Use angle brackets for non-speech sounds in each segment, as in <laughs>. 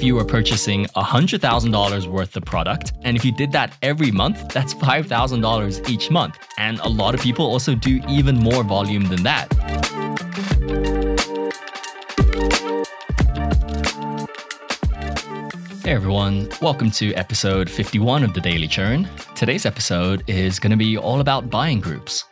if you were purchasing $100,000 worth of product. And if you did that every month, that's $5,000 each month. And a lot of people also do even more volume than that. Hey everyone, welcome to episode 51 of the Daily Churn. Today's episode is going to be all about buying groups.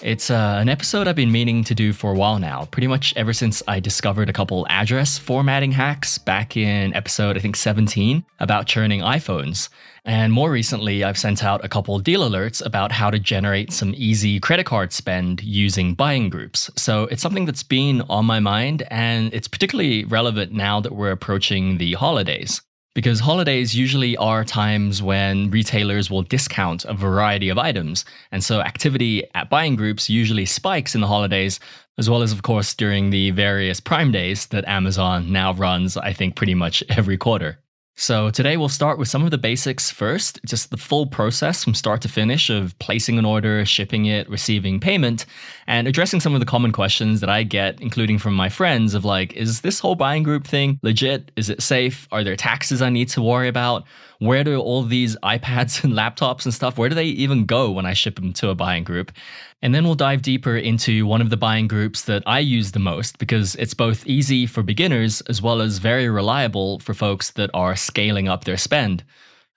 It's uh, an episode I've been meaning to do for a while now, pretty much ever since I discovered a couple address formatting hacks back in episode, I think 17, about churning iPhones. And more recently, I've sent out a couple deal alerts about how to generate some easy credit card spend using buying groups. So it's something that's been on my mind, and it's particularly relevant now that we're approaching the holidays. Because holidays usually are times when retailers will discount a variety of items. And so activity at buying groups usually spikes in the holidays, as well as, of course, during the various prime days that Amazon now runs, I think, pretty much every quarter. So today we'll start with some of the basics first, just the full process from start to finish of placing an order, shipping it, receiving payment, and addressing some of the common questions that I get, including from my friends of like, is this whole buying group thing legit? Is it safe? Are there taxes I need to worry about? Where do all these <laughs> iPads and laptops and stuff, where do they even go when I ship them to a buying group? And then we'll dive deeper into one of the buying groups that I use the most because it's both easy for beginners as well as very reliable for folks that are scaling up their spend.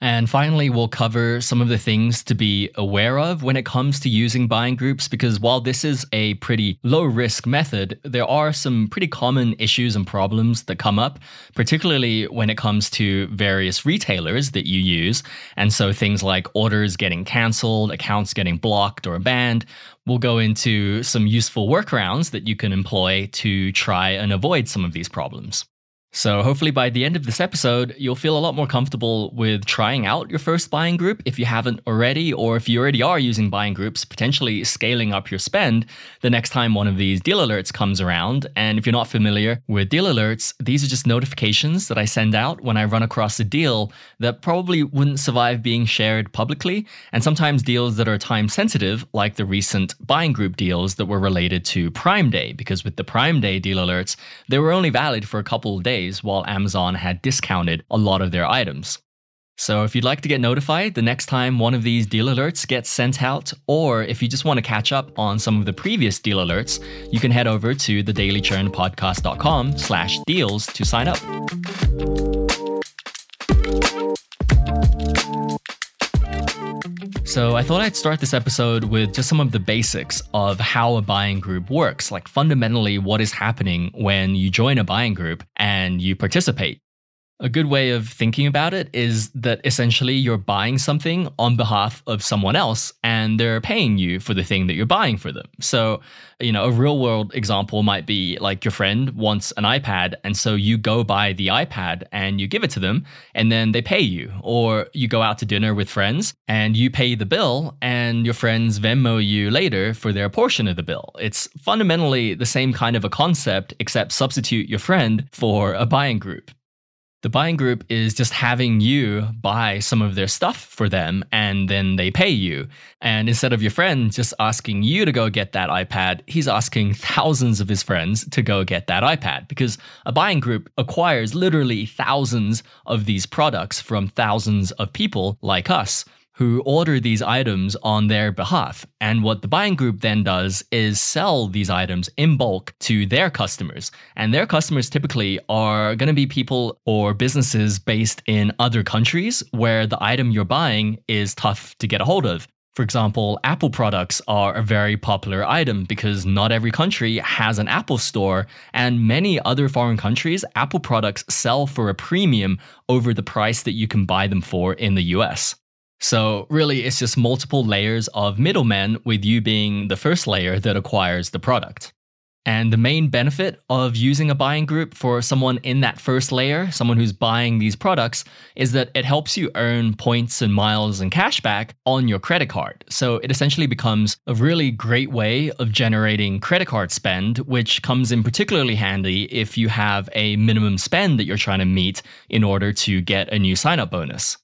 And finally, we'll cover some of the things to be aware of when it comes to using buying groups, because while this is a pretty low risk method, there are some pretty common issues and problems that come up, particularly when it comes to various retailers that you use. And so things like orders getting canceled, accounts getting blocked or banned. We'll go into some useful workarounds that you can employ to try and avoid some of these problems. So, hopefully, by the end of this episode, you'll feel a lot more comfortable with trying out your first buying group. If you haven't already, or if you already are using buying groups, potentially scaling up your spend the next time one of these deal alerts comes around. And if you're not familiar with deal alerts, these are just notifications that I send out when I run across a deal that probably wouldn't survive being shared publicly, and sometimes deals that are time sensitive, like the recent buying group deals that were related to Prime Day, because with the Prime Day deal alerts, they were only valid for a couple of days days while Amazon had discounted a lot of their items. So, if you'd like to get notified the next time one of these deal alerts gets sent out, or if you just want to catch up on some of the previous deal alerts, you can head over to thedailychurnpodcast.com slash deals to sign up. So, I thought I'd start this episode with just some of the basics of how a buying group works, like fundamentally what is happening when you join a buying group and you participate. A good way of thinking about it is that essentially you're buying something on behalf of someone else and they're paying you for the thing that you're buying for them. So, you know, a real world example might be like your friend wants an iPad and so you go buy the iPad and you give it to them and then they pay you. Or you go out to dinner with friends and you pay the bill and your friends Venmo you later for their portion of the bill. It's fundamentally the same kind of a concept except substitute your friend for a buying group. The buying group is just having you buy some of their stuff for them and then they pay you. And instead of your friend just asking you to go get that iPad, he's asking thousands of his friends to go get that iPad because a buying group acquires literally thousands of these products from thousands of people like us who order these items on their behalf. And what the buying group then does is sell these items in bulk to their customers. And their customers typically are going to be people or businesses based in other countries where the item you're buying is tough to get a hold of. For example, Apple products are a very popular item because not every country has an Apple store, and many other foreign countries, Apple products sell for a premium over the price that you can buy them for in the US. So, really, it's just multiple layers of middlemen, with you being the first layer that acquires the product. And the main benefit of using a buying group for someone in that first layer, someone who's buying these products, is that it helps you earn points and miles and cash back on your credit card. So it essentially becomes a really great way of generating credit card spend, which comes in particularly handy if you have a minimum spend that you're trying to meet in order to get a new sign up bonus.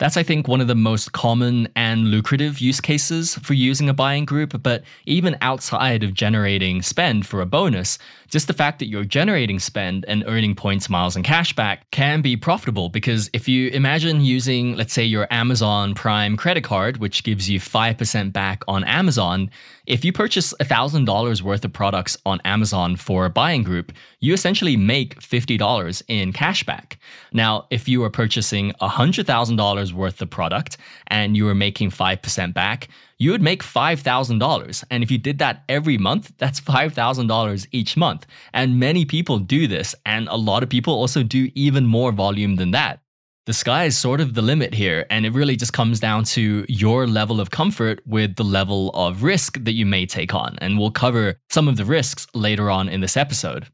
That's, I think, one of the most common and lucrative use cases for using a buying group. But even outside of generating spend for a bonus, just the fact that you're generating spend and earning points, miles, and cash back can be profitable because if you imagine using, let's say, your Amazon Prime credit card, which gives you 5% back on Amazon, if you purchase $1,000 worth of products on Amazon for a buying group, you essentially make $50 in cash back. Now, if you are purchasing $100,000 worth of product and you are making 5% back, you would make $5,000. And if you did that every month, that's $5,000 each month. And many people do this, and a lot of people also do even more volume than that the sky is sort of the limit here, and it really just comes down to your level of comfort with the level of risk that you may take on. And we'll cover some of the risks later on in this episode.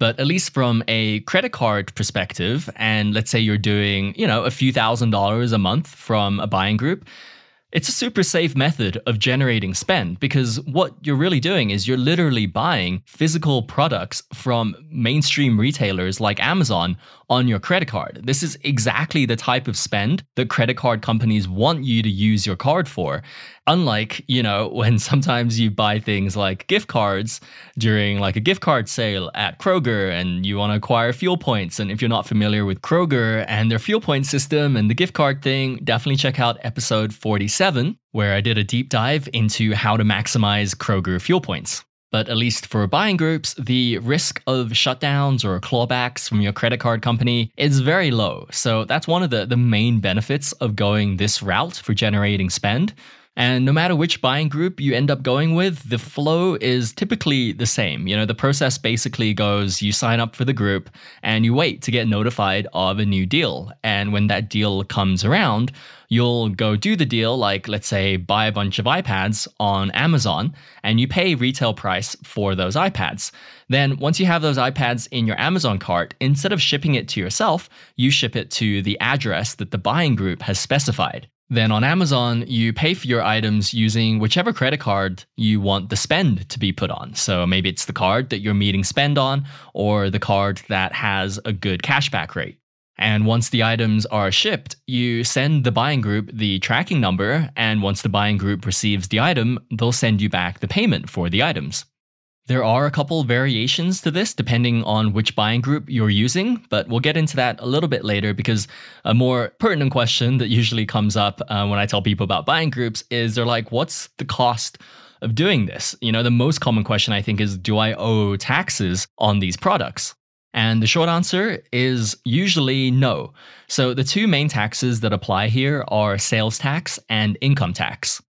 But at least from a credit card perspective, and let's say you're doing, you know, a few thousand dollars a month from a buying group, it's a super safe method of generating spend because what you're really doing is you're literally buying physical products from mainstream retailers like Amazon on your credit card. This is exactly the type of spend that credit card companies want you to use your card for. Unlike, you know, <laughs> when sometimes you buy things like gift cards during like a gift card sale at Kroger and you want to acquire fuel points. And if you're not familiar with Kroger and their fuel point system and the gift card thing, definitely check out episode 47, where I did a deep dive into how to maximize Kroger fuel points. But at least for buying groups, the risk of shutdowns or clawbacks from your credit card company is very low. So that's one of the, the main benefits of going this route for generating spend. And no matter which buying group you end up going with, the flow is typically the same. You know, the process basically goes you sign up for the group and you wait to get notified of a new deal. And when that deal comes around, you'll go do the deal, like let's say buy a bunch of iPads on Amazon, and you pay retail price for those iPads. Then, once you have those iPads in your Amazon cart, instead of shipping it to yourself, you ship it to the address that the buying group has specified. Then on Amazon, you pay for your items using whichever credit card you want the spend to be put on. So maybe it's the card that you're meeting spend on, or the card that has a good cashback rate. And once the items are shipped, you send the buying group the tracking number, and once the buying group receives the item, they'll send you back the payment for the items. There are a couple variations to this depending on which buying group you're using, but we'll get into that a little bit later because a more pertinent question that usually comes up uh, when I tell people about buying groups is they're like, what's the cost of doing this? You know, the most common question I think is, do I owe taxes on these products? And the short answer is usually no. So the two main taxes that apply here are sales tax and income tax.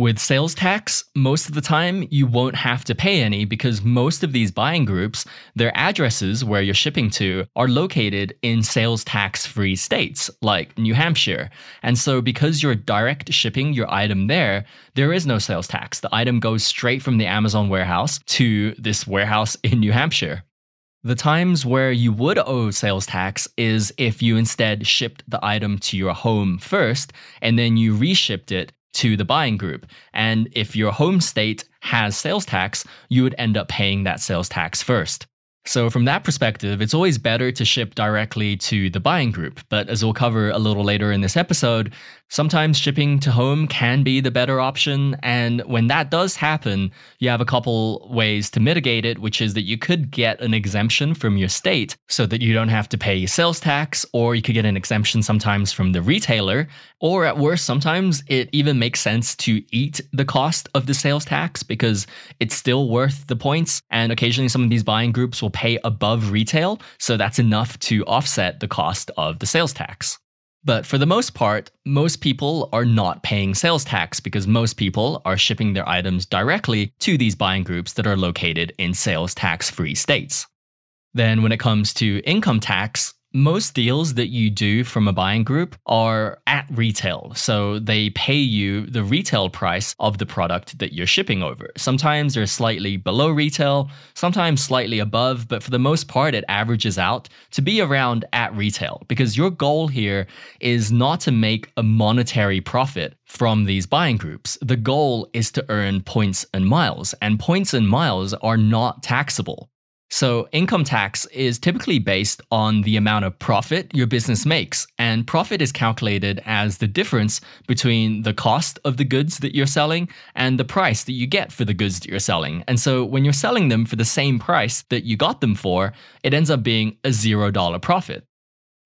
With sales tax, most of the time you won't have to pay any because most of these buying groups, their addresses where you're shipping to are located in sales tax free states like New Hampshire. And so because you're direct shipping your item there, there is no sales tax. The item goes straight from the Amazon warehouse to this warehouse in New Hampshire. The times where you would owe sales tax is if you instead shipped the item to your home first and then you reshipped it to the buying group. And if your home state has sales tax, you would end up paying that sales tax first. So, from that perspective, it's always better to ship directly to the buying group. But as we'll cover a little later in this episode, sometimes shipping to home can be the better option. And when that does happen, you have a couple ways to mitigate it, which is that you could get an exemption from your state so that you don't have to pay sales tax, or you could get an exemption sometimes from the retailer. Or at worst, sometimes it even makes sense to eat the cost of the sales tax because it's still worth the points. And occasionally, some of these buying groups will pay above retail, so that's enough to offset the cost of the sales tax. But for the most part, most people are not paying sales tax because most people are shipping their items directly to these buying groups that are located in sales tax free states. Then, when it comes to income tax, most deals that you do from a buying group are at retail. So they pay you the retail price of the product that you're shipping over. Sometimes they're slightly below retail, sometimes slightly above, but for the most part, it averages out to be around at retail because your goal here is not to make a monetary profit from these buying groups. The goal is to earn points and miles, and points and miles are not taxable. So, income tax is typically based on the amount of profit your business makes. And profit is calculated as the difference between the cost of the goods that you're selling and the price that you get for the goods that you're selling. And so, when you're selling them for the same price that you got them for, it ends up being a $0 profit.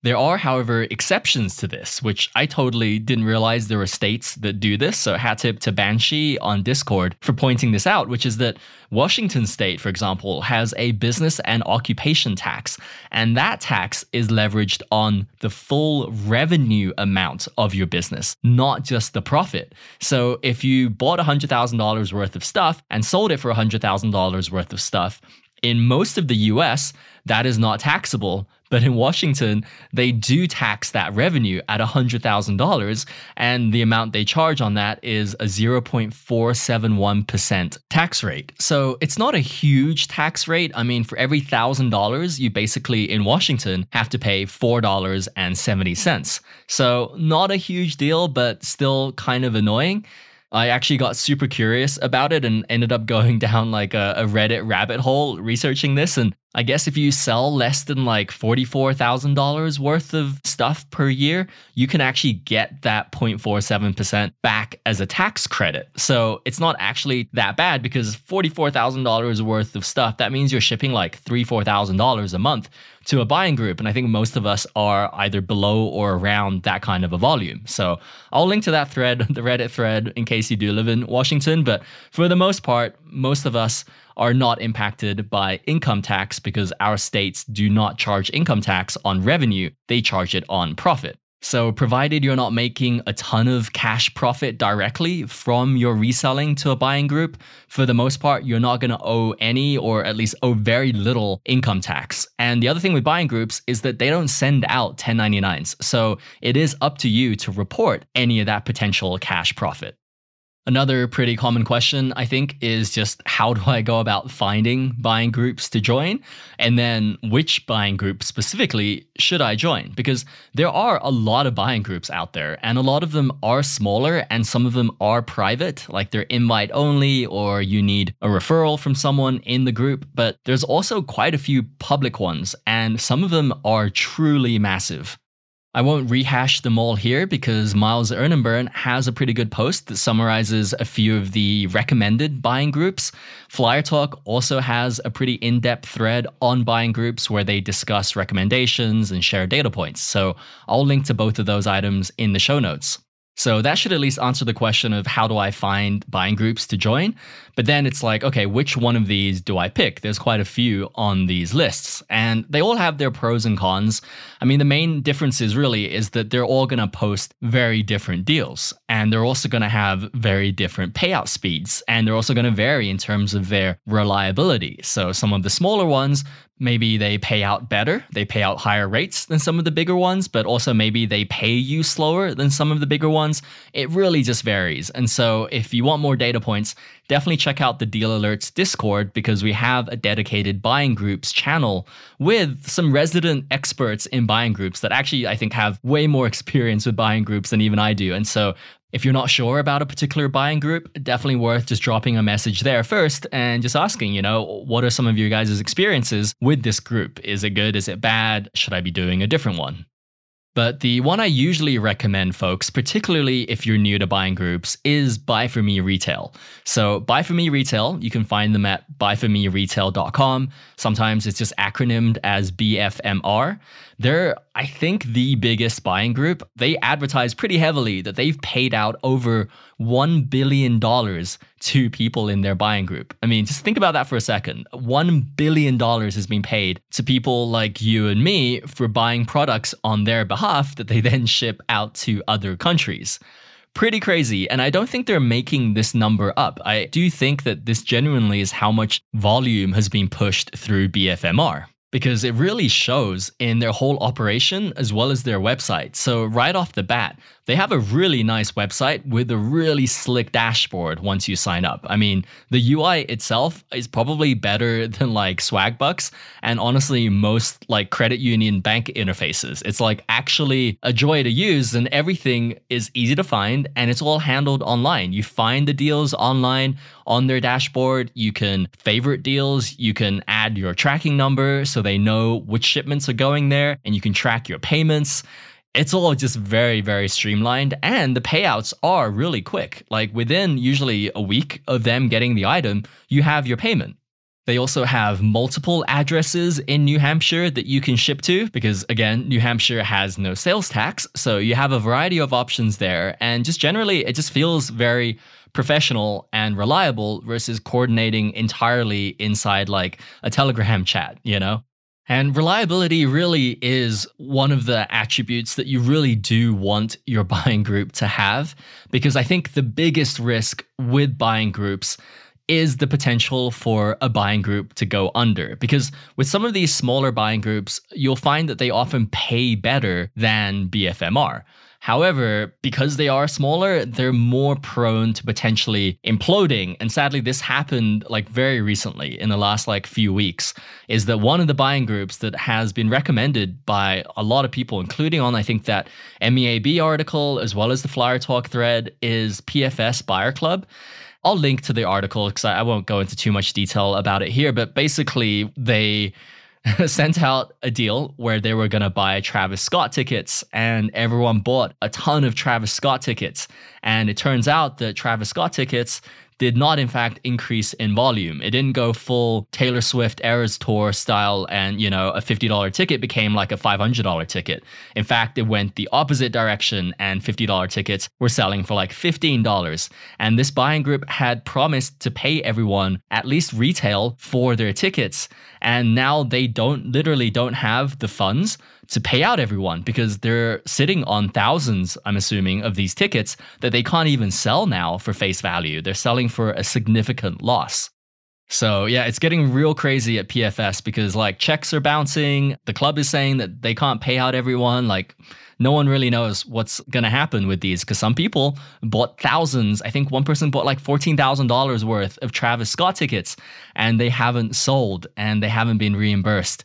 There are, however, exceptions to this, which I totally didn't realize there were states that do this. So hat tip to Banshee on Discord for pointing this out, which is that Washington state, for example, has a business and occupation tax. And that tax is leveraged on the full revenue amount of your business, not just the profit. So if you bought $100,000 worth of stuff and sold it for $100,000 worth of stuff, in most of the US, that is not taxable. But in Washington, they do tax that revenue at $100,000, and the amount they charge on that is a 0.471% tax rate. So it's not a huge tax rate. I mean, for every $1,000, you basically in Washington have to pay $4.70. So not a huge deal, but still kind of annoying. I actually got super curious about it and ended up going <laughs> down like a, a, Reddit rabbit hole researching this. And I guess if you sell less than like $44,000 worth of stuff per year, you can actually get that 0.47% back as a tax credit. So it's not actually that bad because $44,000 worth of stuff, that means you're shipping like $3,000, $4,000 a month to a buying group. And I think most of us are either below or around that kind of a volume. So I'll link to that thread, <laughs> the Reddit thread, in case you do live in Washington. But for the most part, most of us are not impacted by income tax because our states do not charge income tax on revenue, they charge it on profit. So, provided you're not making a ton of cash profit directly from your reselling to a buying group, for the most part, you're not going to owe any or at least owe very little income tax. And the other thing with buying groups is that they don't send out 1099s. So, it is up to you to report any of that potential cash profit. Another pretty common question, I think, is just how do I go about finding buying groups to join? And then which buying group specifically should I join? Because there are a lot of buying groups out there, and a lot of them are smaller, and some of them are private, like they're invite only, or you need a referral from someone in the group. But there's also quite a few public ones, and some of them are truly massive. I won't rehash them all here because Miles Earned and Burned has a pretty good post that summarizes a few of the recommended buying groups. Flyer Talk also has a pretty in depth thread on buying groups where they discuss recommendations and share data points. So I'll link to both of those items in the show notes. So that should at least answer the question of how do I find buying groups to join? But then it's like, okay, which one of these do I pick? There's quite a few on these lists, and they all have their pros and cons. I mean, the main difference is really is that they're all going to post very different deals, and they're also going to have very different payout speeds, and they're also going to vary in terms of their reliability. So some of the smaller ones maybe they pay out better, they pay out higher rates than some of the bigger ones, but also maybe they pay you slower than some of the bigger ones. It really just varies. And so if you want more data points, definitely check out the Deal Alerts Discord because we have a dedicated buying groups channel with some resident experts in buying groups that actually I think have way more experience with buying groups than even I do. And so if you're not sure about a particular buying group, definitely worth just dropping a message there first and just asking, you know, what are some of your guys' experiences with this group? Is it good? Is it bad? Should I be doing a different one? But the one I usually recommend, folks, particularly if you're new to buying groups, is Buy For Me Retail. So, Buy For Me Retail, you can find them at buyformeretail.com. Sometimes it's just acronymed as BFMR. They're, I think, the biggest buying group. They advertise pretty heavily that they've paid out over $1 billion to people in their buying group. I mean, just think about that for a second. $1 billion has been paid to people like you and me for buying products on their behalf that they then ship out to other countries pretty crazy. And I don't think they're making this number up. I do think that this genuinely is how much volume has been pushed through BFMR because it really shows in their whole operation as well as their website. So, right off the bat, they have a really nice website with a really slick dashboard once you sign up. I mean, the UI itself is probably better <laughs> than like Swagbucks and honestly, most like credit union bank interfaces. It's like actually a joy to use, and everything is easy to find and it's all handled online. You find the deals online on their dashboard. You can favorite deals, you can add your tracking number so they know which shipments are going there and you can track your payments. It's all just very, very streamlined, and the payouts are really quick. Like within usually a week of them getting the item, you have your payment. They also have multiple addresses in New Hampshire that you can ship to because, again, New Hampshire has no sales tax. So you have a variety of options there. And just generally, it just feels very professional and reliable versus coordinating entirely inside like a Telegram chat, you know? And reliability really is one of the attributes that you really do want your <laughs> buying group to have. Because I think the biggest risk with buying groups is the potential for a buying group to go under. Because with some of these smaller buying groups, you'll find that they often pay better than BFMR. However, because they are smaller, they're more prone to potentially imploding. And sadly, this happened like very recently in the last like few weeks. Is that one of the buying groups that has been recommended by a lot of people, including on I think that MEAB article as well as the Flyer Talk thread, is PFS Buyer Club. I'll link to the article because I, I won't go into too much detail about it here, but basically, they <laughs> sent out a deal where they were going to buy Travis Scott tickets, and everyone bought a ton of Travis Scott tickets. And it turns out that Travis Scott tickets did not in fact increase in volume. It didn't go full Taylor Swift Eras Tour style and, you know, a $50 ticket became like a $500 ticket. In fact, it went the opposite direction and $50 tickets were selling for like $15. And this buying group had promised to pay everyone at least retail for their tickets. And now they don't literally don't have the funds to pay out everyone because they're sitting on thousands, I'm assuming, of these tickets that they can't even sell now for face value. They're selling for a significant loss. So, yeah, it's getting real crazy at PFS because like checks are bouncing. The club is saying that they can't pay out everyone. Like, no one really knows what's going to happen with these because some people bought thousands. I think one person bought like $14,000 worth of Travis Scott tickets and they haven't sold and they haven't been reimbursed.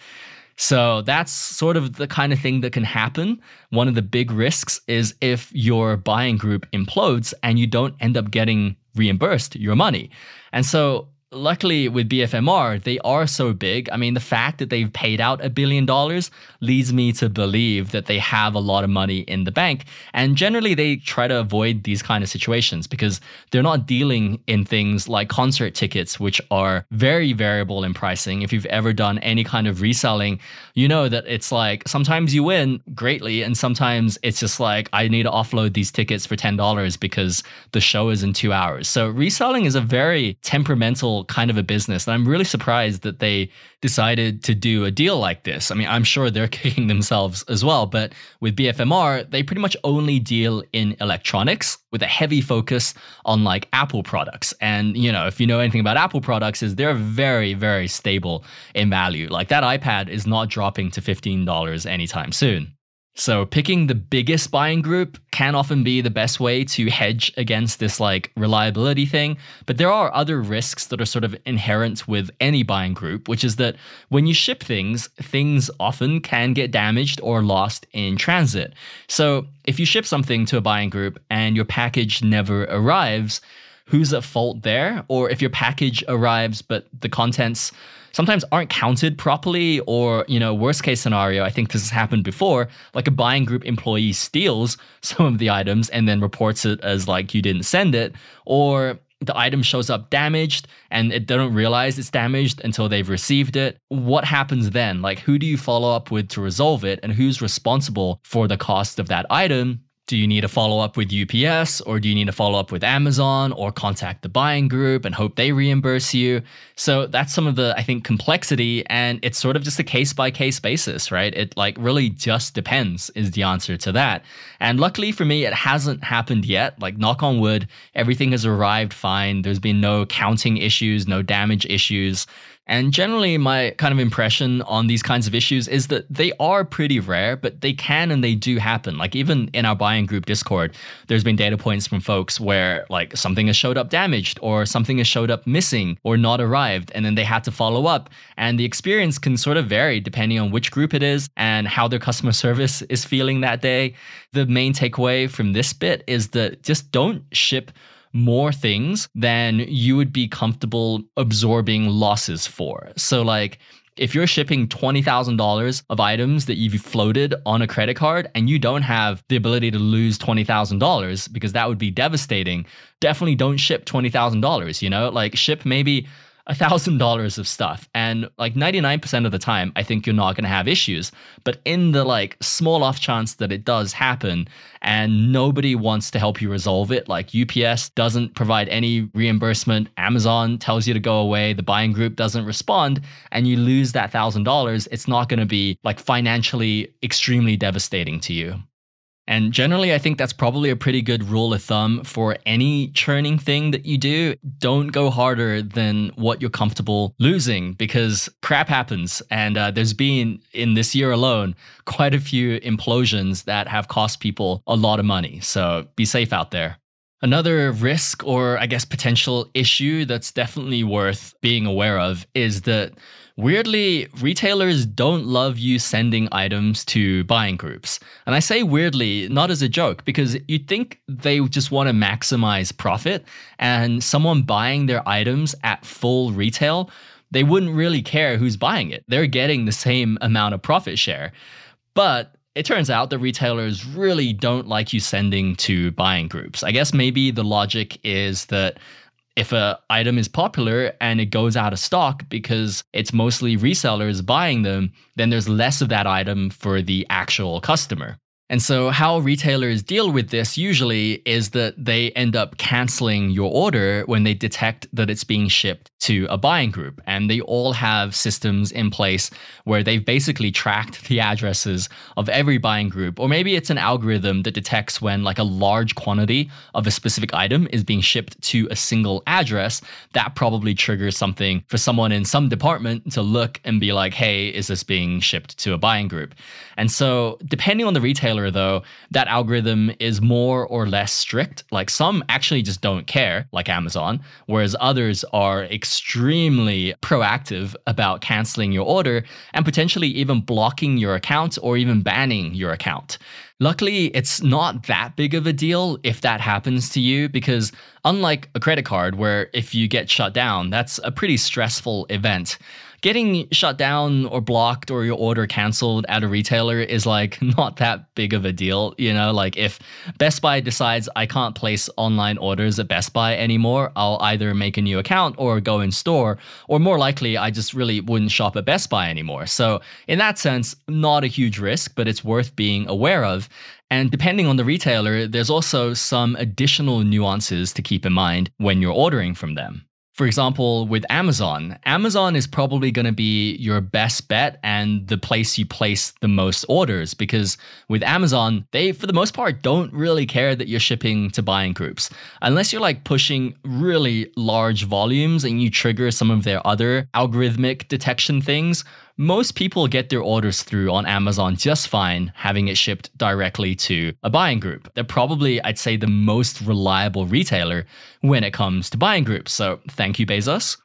So that's sort of the kind of thing that can happen. One of the big risks is if your buying group implodes and you don't end up getting reimbursed your money. And so luckily with BFMR, they are so big. I mean, the fact that they've paid out a billion dollars leads me to believe that they have a lot of money in the bank. And generally, they try to avoid these kind of situations because they're not dealing in things like concert tickets, which are very variable in pricing. If you've ever done any kind of reselling, you know that it's like sometimes you win greatly, and sometimes it's just like, I need to offload these tickets for $10 because the show is in two hours. So reselling is a very temperamental kind of a business. And I'm really surprised that they decided to do a deal like this. I mean, I'm sure they're <laughs> kicking themselves as well, but with BFMR, they pretty much only deal in electronics with a heavy focus on like Apple products. And, you know, if you know anything about Apple products is they're very very stable in value. Like that iPad is not dropping to $15 anytime soon. So picking the biggest buying group can often be the best way to hedge against this like reliability thing, but there are other risks that are sort of inherent with any buying group, which is that when you ship things, things often can get damaged or lost in transit. So if you ship something to a buying group and your package never arrives, who's at fault there? Or if your package arrives but the contents sometimes aren't counted properly or you know worst case scenario i think this has happened before like a buying group employee steals <laughs> some of the items and then reports it as like you didn't send it or the item shows up damaged and it don't realize it's damaged until they've received it. What happens then? Like, who do you follow up with to resolve it? And who's responsible for the cost of that item? Do you need to follow up with UPS or do you need to follow up with Amazon or contact the buying group and hope they reimburse you? So that's some of the, I think, complexity. And it's sort of just a case by case basis, right? It like really just depends, is the answer to that. And luckily for me, it hasn't happened yet. Like, knock on wood, everything has arrived fine. There's been no counting issues, no damage issues. And generally, my kind of impression on these kinds of issues is that they are pretty rare, but they can and they do happen. Like, even in our buying group Discord, there's been data points from folks where, like, something has showed up damaged or something has showed up missing or not arrived, and then they had to follow up. And the experience can sort of vary depending on which group it is and how their customer service is feeling that day. The main takeaway from this bit is that just don't ship more things than you would be comfortable absorbing losses for. So, like, if you're shipping $20,000 of items that you've floated on a credit card and you don't have the ability to lose $20,000 because that would be devastating, definitely don't ship $20,000, you know? Like ship maybe $1,000 of stuff. And like 99% of the time, I think you're not going to have issues. But in the like small off chance that it does happen and nobody wants to help you resolve it, like UPS doesn't provide any reimbursement, Amazon tells you to go away, the buying group doesn't respond, and you lose that $1,000, it's not going to be like financially extremely devastating to you. And generally, I think that's probably a pretty good rule of thumb for any churning thing that you do. Don't go harder than what you're comfortable losing because crap happens. And uh, there's been, in this year alone, quite a few implosions that have cost people a lot of money. So be safe out there. Another risk, or I guess potential issue that's definitely worth being aware of, is that Weirdly, retailers don't love you sending items to buying groups. And I say weirdly, not as a joke, because you'd think they just want to maximize profit, and someone buying their items at full retail, they wouldn't really care who's buying it. They're getting the same amount of profit share. But it turns out the retailers really don't like you sending to buying groups. I guess maybe the logic is that if a item is popular and it goes out of stock because it's mostly resellers buying them, then there's less of that item for the actual customer. And so, how retailers deal with this usually is that they end up canceling your order when they detect that it's being shipped to a buying group. And they all have systems in place where they've basically tracked the addresses of every buying group. Or maybe it's an algorithm that detects when, like, a large quantity of a specific item is being shipped to a single address. That probably triggers something for someone in some department to look and be like, hey, is this being shipped to a buying group? And so, depending on the retailer, though, that algorithm is more or less strict. Like some actually just don't care, like Amazon, whereas others are extremely proactive about canceling your order and potentially even blocking your account or even banning your account. Luckily, it's not that big of a deal if that happens to you because, unlike a credit card, where if you get shut down, that's a pretty stressful event getting shut down or blocked or your order canceled at a retailer is like <laughs> not that big of a deal. You know, like if Best Buy decides I can't place online orders at Best Buy anymore, I'll either make a new account or go in store, or more likely, I just really wouldn't shop at Best Buy anymore. So, in that sense, not a huge risk, but it's worth being aware of. And depending on the retailer, there's also some additional nuances to keep in mind when you're ordering from them. For example, with Amazon, Amazon is probably going to be your best bet and the place you place the most orders because with Amazon, they, for the most part, don't really care that you're shipping to buying groups. Unless you're like pushing really large volumes and you trigger some of their other algorithmic detection things, most people get their orders through on Amazon just fine, having it shipped directly to a buying group. They're probably, I'd say, the most reliable retailer when it comes to buying groups. So thank you, Bezos.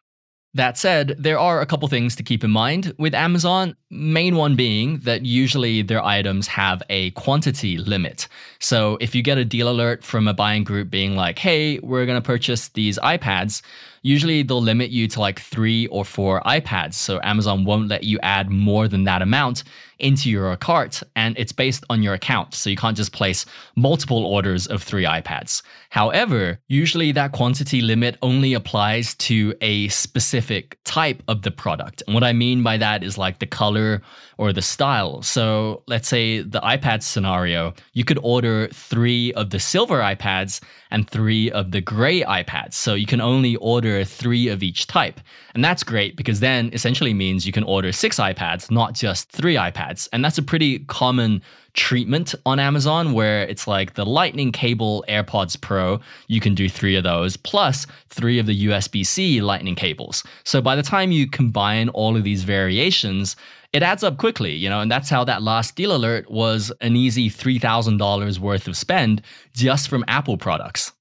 That said, there are a couple things to keep in mind with Amazon. Main one being that usually their items have a quantity limit. So if you get a deal alert from a buying group being like, hey, we're going to purchase these iPads, usually they'll limit you to like three or four iPads. So Amazon won't let you add more than that amount into your cart, and it's based on your account. So you can't just place multiple orders of three iPads. However, usually that quantity limit only applies to a specific type of the product. And what I mean by that is like the color or the style. So let's say the iPad scenario, you could order three of the silver iPads and three of the gray iPads. So you can only order three of each type. And that's great because then essentially means you can order six iPads, not just three iPads. And that's a pretty common treatment on Amazon where it's like the lightning cable AirPods Pro, you can do three of those, plus three of the USB C lightning cables. So by the time you combine all of these variations, it adds up quickly, you know, and that's how that last deal alert was an easy $3,000 worth of spend just from Apple products.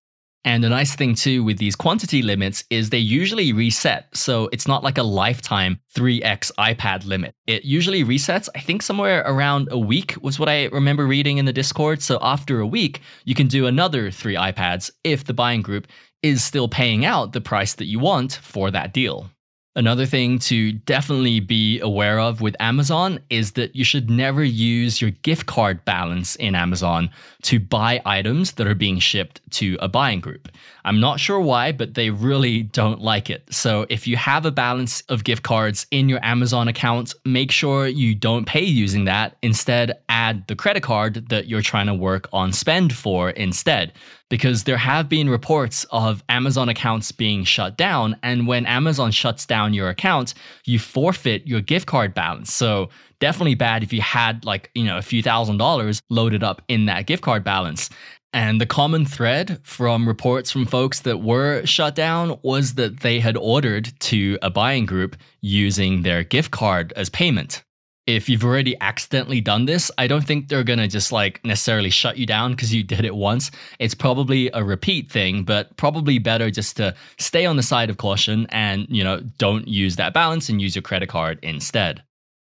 And the nice thing too with these quantity limits is they usually reset. So it's not like a lifetime 3x iPad limit. It usually resets, I think somewhere around a week was what I remember reading in the Discord. So after a week, you can do another three iPads if the buying group is still paying out the price that you want for that deal. Another thing to definitely be aware of with Amazon is that you should never use your gift card balance in Amazon to buy items that are being shipped to a buying group. I'm not sure why, but they really don't like it. So if you have a balance of gift cards in your Amazon account, make sure you don't pay using that. Instead, add the credit card that you're trying to work on spend for instead because there have been reports of Amazon accounts being shut down. And when Amazon shuts down your account, you forfeit your gift card balance. So definitely bad if you had like, you know, a few thousand dollars loaded up in that gift card balance. And the common thread from reports from folks that were shut down was that they had ordered to a buying group using their gift card as payment if you've already accidentally done this, I don't think they're to just like necessarily shut you down because you did it once. It's probably a repeat thing, but probably better just to stay on the side of caution and, you know, don't use that balance and use your credit card instead.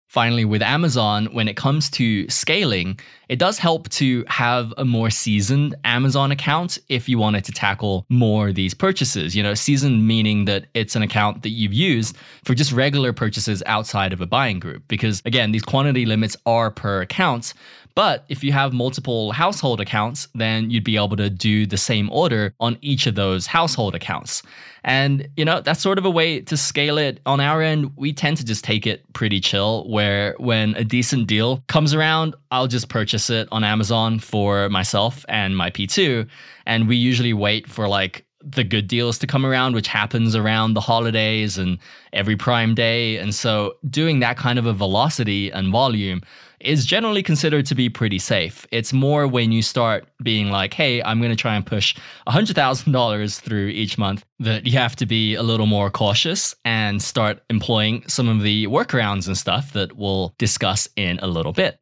Finally, with Amazon, when it comes to scaling, it does help to have a more seasoned Amazon account if you wanted to tackle more of these purchases. You know, seasoned meaning that it's an account that you've used for just regular purchases outside of a buying group. Because again, these quantity limits are per account, but if you have multiple household accounts, then you'd be able to do the same order on each of those household accounts. And, you know, that's sort of a way to scale it. On our end, we tend to just take it pretty chill, where when a decent deal comes around, I'll just purchase it on Amazon for myself and my P2. And we usually wait for like the good deals to come around, which happens around the holidays and every Prime Day. And so doing that kind of a velocity and volume is generally considered to be pretty safe. It's more when you start being like, hey, I'm going to try and push $100,000 through each month that you have to be a little more cautious and start employing some of the workarounds and stuff that we'll discuss in a little bit.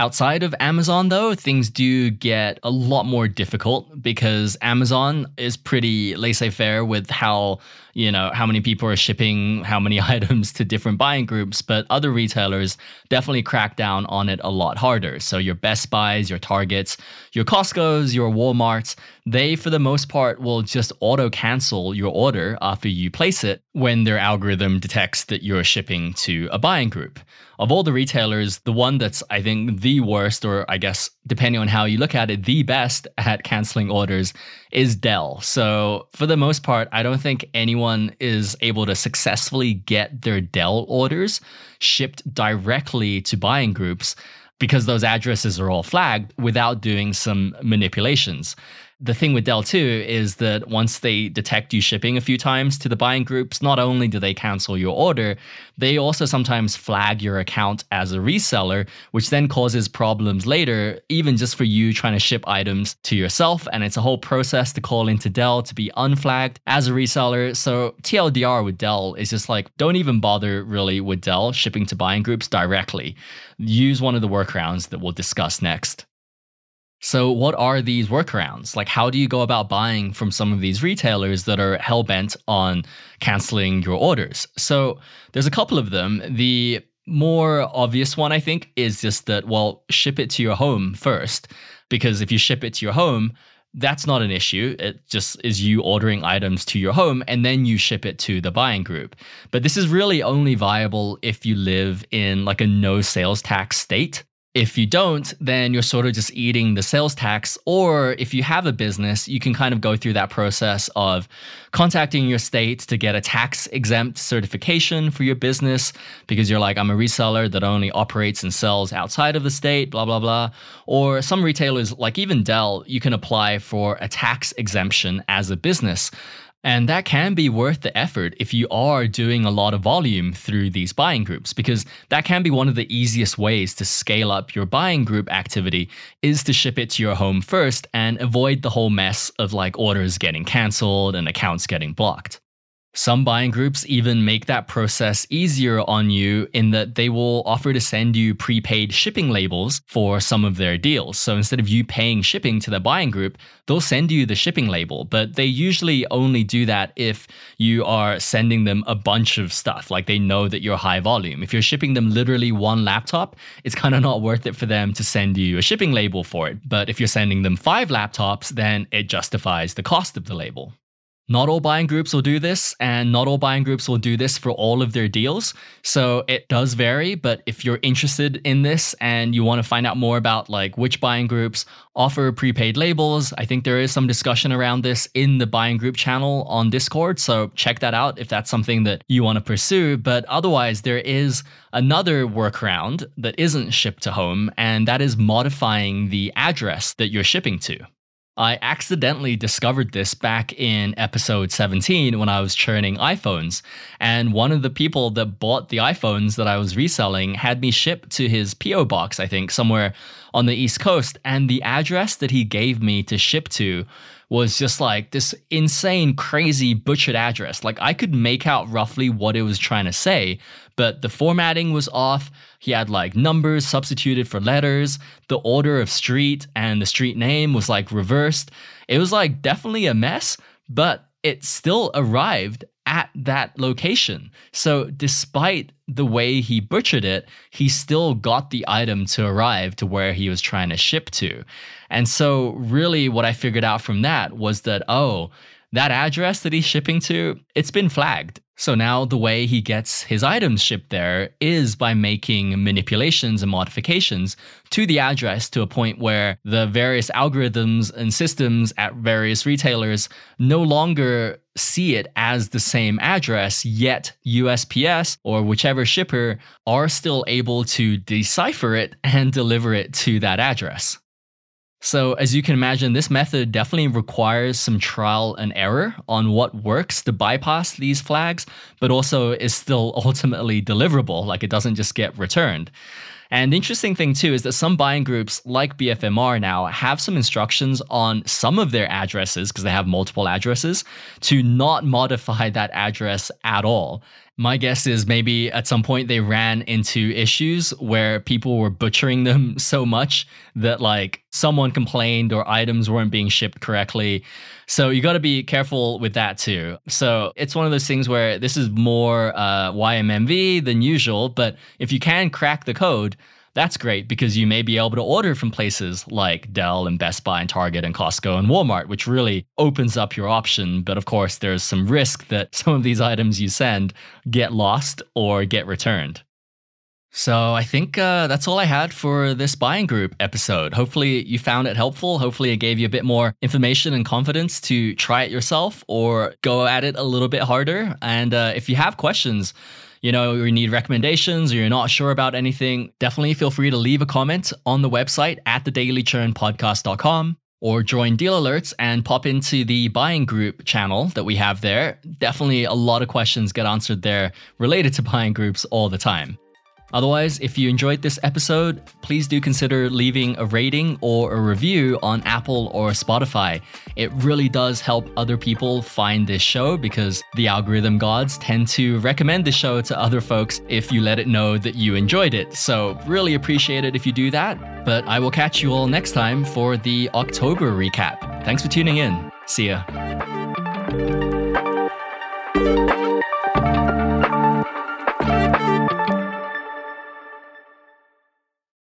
Outside of Amazon, though, things do get a lot more difficult because Amazon is pretty laissez faire with how, you know, how many people are shipping how many <laughs> items to different buying groups. But other retailers definitely crack down on it a lot harder. So your Best Buys, your Targets, your Costco's, your Walmarts, they, for the most part, will just auto cancel your order after you place it when their algorithm detects that you're shipping to a buying group of all the retailers, the one that's, I think, the worst, or I guess, depending on how you look at it, the best at canceling orders is Dell. So, for the most part, I don't think anyone is able to successfully get their Dell orders shipped directly to buying groups because those addresses are all flagged without doing some manipulations. The thing with Dell too is that once they detect you shipping a few times to the buying groups, not only do they cancel your order, they also sometimes flag your account as a reseller, which then causes problems later, even just for you trying to ship items to yourself. And it's a whole process to call into Dell to be unflagged as a reseller. So TLDR with Dell is just like, don't even bother really with Dell shipping to buying groups directly. Use one of the workarounds that we'll discuss next. So, what are these workarounds? Like, how do you go about buying from some of these retailers that are hell bent on canceling your orders? So, there's a couple of them. The more obvious one, I think, is just that, well, ship it to your home first. Because if you ship it to your home, that's not an issue. It just is you ordering items to your home and then you ship it to the buying group. But this is really only viable if you live in like a no sales tax state. If you don't, then you're sort of just eating the sales tax. Or if you have a business, you can kind of go through that process of contacting your state to get a tax exempt certification for your business because you're like, I'm a reseller that only operates and sells outside of the state, blah, blah, blah. Or some retailers, like even Dell, you can apply for a tax exemption as a business. And that can be worth the effort if you are doing a lot of volume through these buying groups, because that can be one of the easiest ways to scale up your buying group activity is to ship it to your home first and avoid the whole mess of like orders getting canceled and accounts getting blocked. Some buying groups even make that process easier on you in that they will offer to send you prepaid shipping labels for some of their deals. So instead of you paying shipping to the buying group, they'll send you the shipping label, but they usually only do that if you are sending them a bunch of stuff, like they know that you're high volume. If you're shipping them literally one laptop, it's kind of <laughs> not worth it for them to send you a shipping label for it. But if you're sending them five laptops, then it justifies the cost of the label. Not all buying groups will do this, and not all buying groups will do this for all of their deals. So it does vary, but if you're interested in this and you want to find out more about like which buying groups offer prepaid labels, I think there is some discussion around this in the buying group channel on Discord. So check that out if that's something that you want to pursue. But otherwise, there is another workaround that isn't shipped to home, and that is modifying the address that you're shipping to. I accidentally discovered this back in episode 17 when I was churning iPhones. And one of the people that bought the iPhones that I was reselling had me ship to his P.O. box, I think, somewhere on the East Coast. And the address that he gave me to ship to was just like this insane, crazy, butchered address. Like I could make out roughly what it was trying to say, but the formatting was off. He had like numbers substituted for letters. The order of street and the street name was like reversed. It was like definitely a mess, but it still arrived at that location. So, despite the way he butchered it, he still got the item to arrive to where he was trying to ship to. And so, really, what I figured out from that was that, oh, that address that he's shipping to, it's been flagged. So now the way he gets his items shipped there is by making manipulations and modifications to the address to a point where the various algorithms and systems at various retailers no longer see it as the same address, yet USPS or whichever shipper are still able to decipher it and deliver it to that address. So, as you can imagine, this method definitely requires some trial and error on what works to bypass these flags, but also is still <laughs> ultimately deliverable, like it doesn't just get returned. And the interesting thing too is that some buying groups like BFMR now have some instructions on some of their addresses, because they have multiple addresses, to not modify <laughs> that address at all. My guess is maybe at some point they ran into issues where people were butchering them <laughs> so much that like someone complained or items weren't being shipped correctly. So you got to be careful with that too. So it's one of those things where this is more uh, YMMV than usual, but if you can crack the code, that's great because you may be able to order from places like Dell and Best Buy and Target and Costco and Walmart, which really opens up your option. But of course, there's some risk that <laughs> some of these items you send get lost or get returned. So I think uh, that's all I had for this buying group episode. Hopefully you found it helpful. Hopefully it gave you a bit more information and confidence to try it yourself or go at it a little bit harder. And uh, if you have questions, you know, you need recommendations or you're not sure about anything, definitely feel free to leave a comment on the website at thedailychurnpodcast.com or join Deal Alerts and pop into the buying group channel that we have there. Definitely a lot of questions get answered there related to buying groups all the time. Otherwise, if you enjoyed this episode, please do consider leaving a rating or a review on Apple or Spotify. It really does help other people find this show because the algorithm gods tend to recommend the show to other folks if you let it know that you enjoyed it. So, really appreciate it if you do that. But I will catch you all next time for the October recap. Thanks for tuning in. See ya.